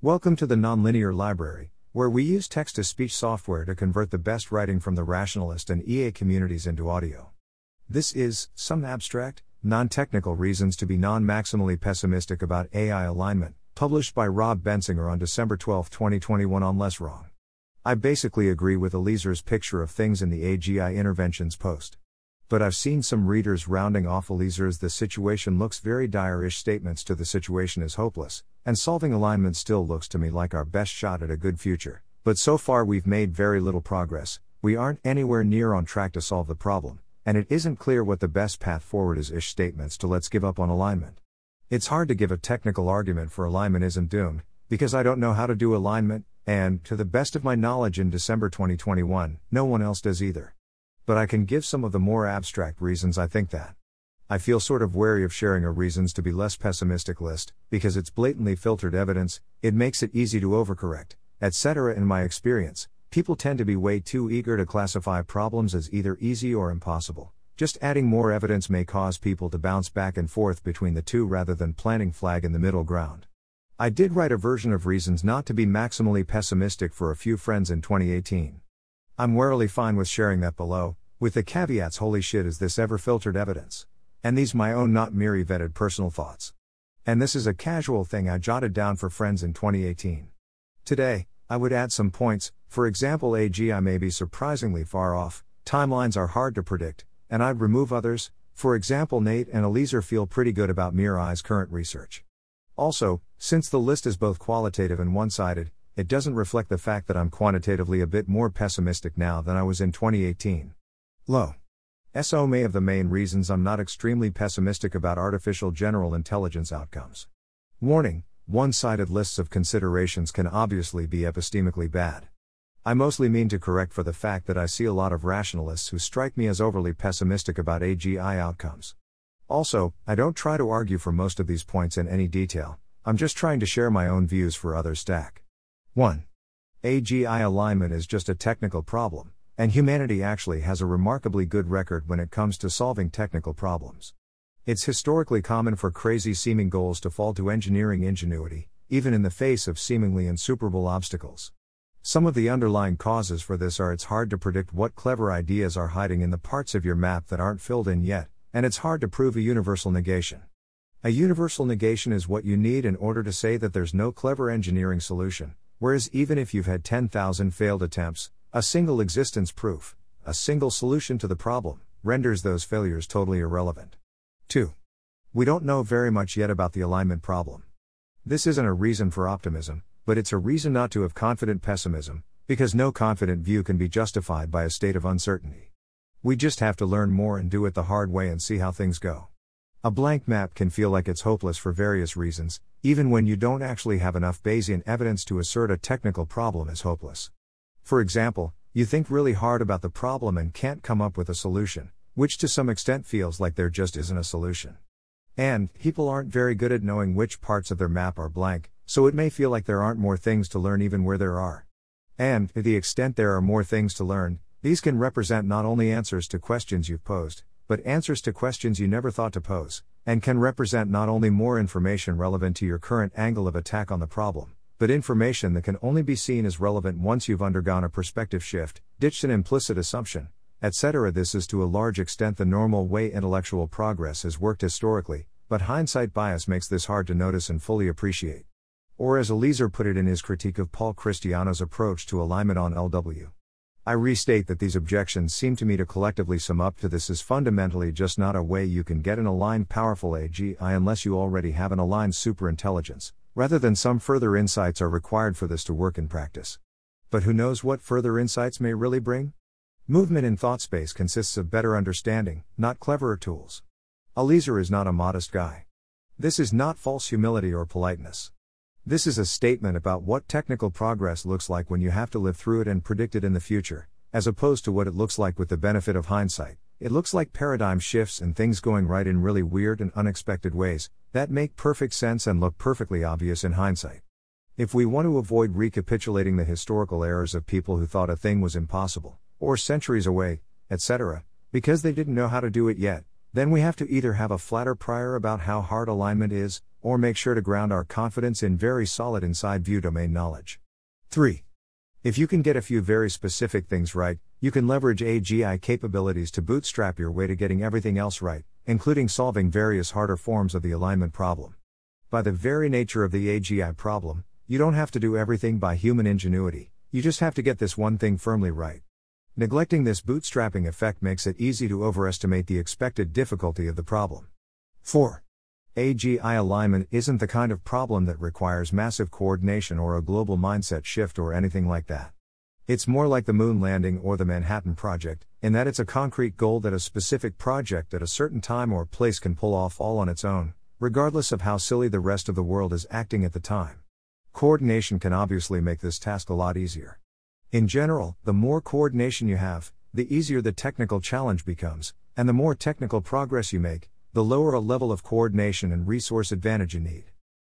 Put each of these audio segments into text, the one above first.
Welcome to the Nonlinear Library, where we use text to speech software to convert the best writing from the rationalist and EA communities into audio. This is some abstract, non technical reasons to be non maximally pessimistic about AI alignment, published by Rob Bensinger on December 12, 2021, on Less Wrong. I basically agree with Eliezer's picture of things in the AGI interventions post. But I've seen some readers rounding off Eliezer's the situation looks very dire ish statements to the situation is hopeless, and solving alignment still looks to me like our best shot at a good future. But so far we've made very little progress, we aren't anywhere near on track to solve the problem, and it isn't clear what the best path forward is ish statements to let's give up on alignment. It's hard to give a technical argument for alignment isn't doomed, because I don't know how to do alignment, and, to the best of my knowledge in December 2021, no one else does either. But I can give some of the more abstract reasons I think that. I feel sort of wary of sharing a reasons to be less pessimistic list, because it's blatantly filtered evidence, it makes it easy to overcorrect, etc. In my experience, People tend to be way too eager to classify problems as either easy or impossible. Just adding more evidence may cause people to bounce back and forth between the two rather than planting flag in the middle ground. I did write a version of reasons not to be maximally pessimistic for a few friends in 2018. I'm warily fine with sharing that below, with the caveats holy shit is this ever filtered evidence? And these my own not Miri vetted personal thoughts. And this is a casual thing I jotted down for friends in 2018. Today, I would add some points, for example, AGI may be surprisingly far off, timelines are hard to predict, and I'd remove others, for example, Nate and Eliezer feel pretty good about MIRI's current research. Also, since the list is both qualitative and one sided, it doesn't reflect the fact that I'm quantitatively a bit more pessimistic now than I was in 2018. Low. SO may of the main reasons I'm not extremely pessimistic about artificial general intelligence outcomes. Warning one sided lists of considerations can obviously be epistemically bad. I mostly mean to correct for the fact that I see a lot of rationalists who strike me as overly pessimistic about AGI outcomes. Also, I don't try to argue for most of these points in any detail, I'm just trying to share my own views for others stack. 1. AGI alignment is just a technical problem, and humanity actually has a remarkably good record when it comes to solving technical problems. It's historically common for crazy seeming goals to fall to engineering ingenuity, even in the face of seemingly insuperable obstacles. Some of the underlying causes for this are it's hard to predict what clever ideas are hiding in the parts of your map that aren't filled in yet, and it's hard to prove a universal negation. A universal negation is what you need in order to say that there's no clever engineering solution, whereas even if you've had 10,000 failed attempts, a single existence proof, a single solution to the problem, renders those failures totally irrelevant. 2. We don't know very much yet about the alignment problem. This isn't a reason for optimism, but it's a reason not to have confident pessimism, because no confident view can be justified by a state of uncertainty. We just have to learn more and do it the hard way and see how things go. A blank map can feel like it's hopeless for various reasons, even when you don't actually have enough Bayesian evidence to assert a technical problem is hopeless. For example, you think really hard about the problem and can't come up with a solution, which to some extent feels like there just isn't a solution. And, people aren't very good at knowing which parts of their map are blank, so it may feel like there aren't more things to learn even where there are. And, to the extent there are more things to learn, these can represent not only answers to questions you've posed, but answers to questions you never thought to pose, and can represent not only more information relevant to your current angle of attack on the problem, but information that can only be seen as relevant once you've undergone a perspective shift, ditched an implicit assumption, etc. This is to a large extent the normal way intellectual progress has worked historically, but hindsight bias makes this hard to notice and fully appreciate. Or as Eliezer put it in his critique of Paul Christiano's approach to alignment on LW. I restate that these objections seem to me to collectively sum up to this is fundamentally just not a way you can get an aligned powerful AGI unless you already have an aligned superintelligence, rather than some further insights are required for this to work in practice. But who knows what further insights may really bring? Movement in thought space consists of better understanding, not cleverer tools. Eliezer is not a modest guy. This is not false humility or politeness. This is a statement about what technical progress looks like when you have to live through it and predict it in the future, as opposed to what it looks like with the benefit of hindsight. It looks like paradigm shifts and things going right in really weird and unexpected ways that make perfect sense and look perfectly obvious in hindsight. If we want to avoid recapitulating the historical errors of people who thought a thing was impossible, or centuries away, etc., because they didn't know how to do it yet, then we have to either have a flatter prior about how hard alignment is, or make sure to ground our confidence in very solid inside view domain knowledge. 3. If you can get a few very specific things right, you can leverage AGI capabilities to bootstrap your way to getting everything else right, including solving various harder forms of the alignment problem. By the very nature of the AGI problem, you don't have to do everything by human ingenuity, you just have to get this one thing firmly right. Neglecting this bootstrapping effect makes it easy to overestimate the expected difficulty of the problem. 4. AGI alignment isn't the kind of problem that requires massive coordination or a global mindset shift or anything like that. It's more like the moon landing or the Manhattan Project, in that it's a concrete goal that a specific project at a certain time or place can pull off all on its own, regardless of how silly the rest of the world is acting at the time. Coordination can obviously make this task a lot easier. In general, the more coordination you have, the easier the technical challenge becomes, and the more technical progress you make, the lower a level of coordination and resource advantage you need.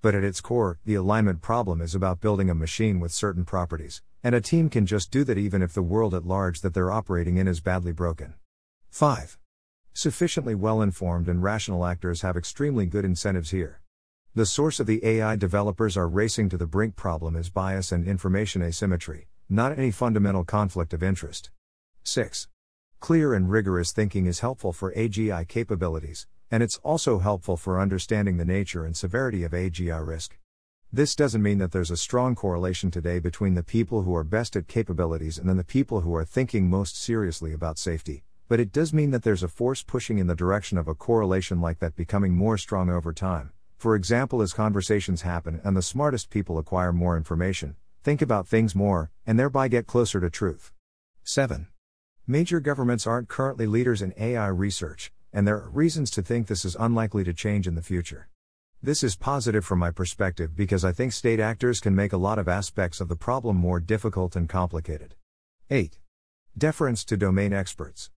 But at its core, the alignment problem is about building a machine with certain properties, and a team can just do that even if the world at large that they're operating in is badly broken. 5. Sufficiently well informed and rational actors have extremely good incentives here. The source of the AI developers are racing to the brink problem is bias and information asymmetry, not any fundamental conflict of interest. 6. Clear and rigorous thinking is helpful for AGI capabilities, and it's also helpful for understanding the nature and severity of AGI risk. This doesn't mean that there's a strong correlation today between the people who are best at capabilities and then the people who are thinking most seriously about safety, but it does mean that there's a force pushing in the direction of a correlation like that becoming more strong over time. For example, as conversations happen and the smartest people acquire more information, think about things more, and thereby get closer to truth. 7. Major governments aren't currently leaders in AI research, and there are reasons to think this is unlikely to change in the future. This is positive from my perspective because I think state actors can make a lot of aspects of the problem more difficult and complicated. 8. Deference to domain experts.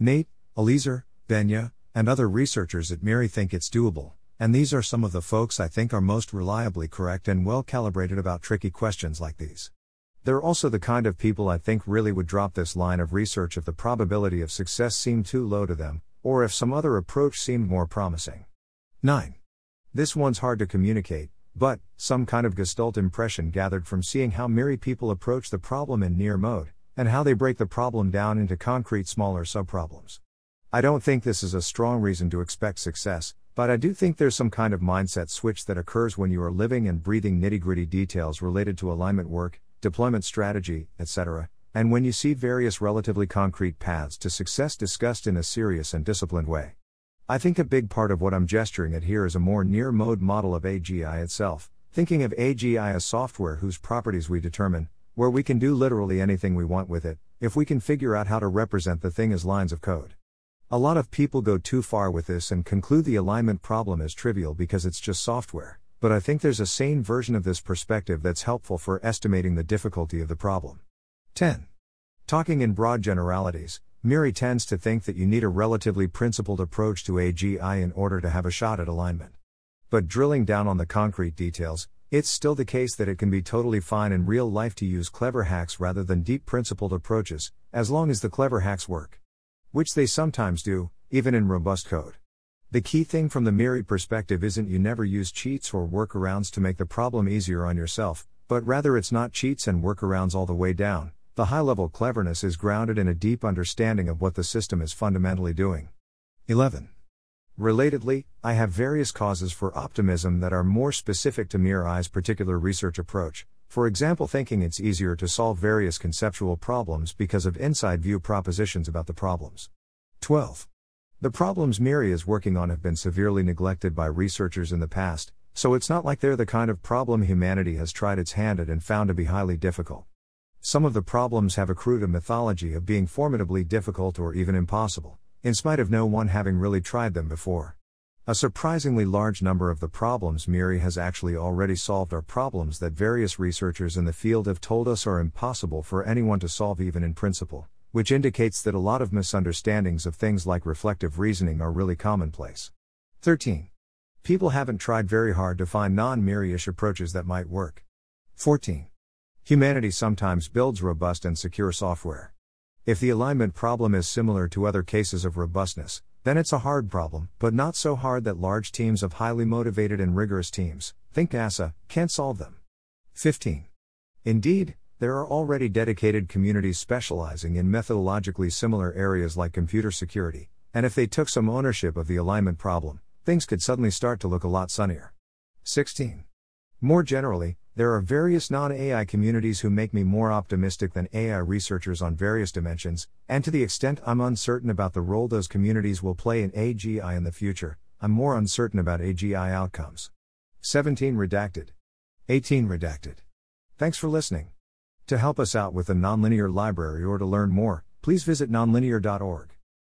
Nate, Eliezer, Benya, and other researchers at MIRI think it's doable, and these are some of the folks I think are most reliably correct and well calibrated about tricky questions like these. They're also the kind of people I think really would drop this line of research if the probability of success seemed too low to them, or if some other approach seemed more promising. 9. This one's hard to communicate, but, some kind of gestalt impression gathered from seeing how MIRI people approach the problem in near mode, and how they break the problem down into concrete smaller subproblems. I don't think this is a strong reason to expect success, but I do think there's some kind of mindset switch that occurs when you are living and breathing nitty gritty details related to alignment work, deployment strategy, etc., and when you see various relatively concrete paths to success discussed in a serious and disciplined way. I think a big part of what I'm gesturing at here is a more near mode model of AGI itself, thinking of AGI as software whose properties we determine, where we can do literally anything we want with it, if we can figure out how to represent the thing as lines of code. A lot of people go too far with this and conclude the alignment problem is trivial because it's just software but I think there's a sane version of this perspective that's helpful for estimating the difficulty of the problem. 10. Talking in broad generalities, MIRI tends to think that you need a relatively principled approach to AGI in order to have a shot at alignment. But drilling down on the concrete details, it's still the case that it can be totally fine in real life to use clever hacks rather than deep principled approaches, as long as the clever hacks work. Which they sometimes do, even in robust code. The key thing from the MIRI perspective isn't you never use cheats or workarounds to make the problem easier on yourself, but rather it's not cheats and workarounds all the way down. The high level cleverness is grounded in a deep understanding of what the system is fundamentally doing. 11. Relatedly, I have various causes for optimism that are more specific to MIRI's particular research approach, for example, thinking it's easier to solve various conceptual problems because of inside view propositions about the problems. 12. The problems MIRI is working on have been severely neglected by researchers in the past, so it's not like they're the kind of problem humanity has tried its hand at and found to be highly difficult. Some of the problems have accrued a mythology of being formidably difficult or even impossible, in spite of no one having really tried them before. A surprisingly large number of the problems MIRI has actually already solved are problems that various researchers in the field have told us are impossible for anyone to solve even in principle which indicates that a lot of misunderstandings of things like reflective reasoning are really commonplace. 13. People haven't tried very hard to find non MIRI-ish approaches that might work. 14. Humanity sometimes builds robust and secure software. If the alignment problem is similar to other cases of robustness, then it's a hard problem, but not so hard that large teams of highly motivated and rigorous teams, think NASA, can't solve them. 15. Indeed, there are already dedicated communities specializing in methodologically similar areas like computer security, and if they took some ownership of the alignment problem, things could suddenly start to look a lot sunnier. 16. More generally, there are various non AI communities who make me more optimistic than AI researchers on various dimensions, and to the extent I'm uncertain about the role those communities will play in AGI in the future, I'm more uncertain about AGI outcomes. 17 Redacted. 18 Redacted. Thanks for listening. To help us out with the Nonlinear Library or to learn more, please visit nonlinear.org.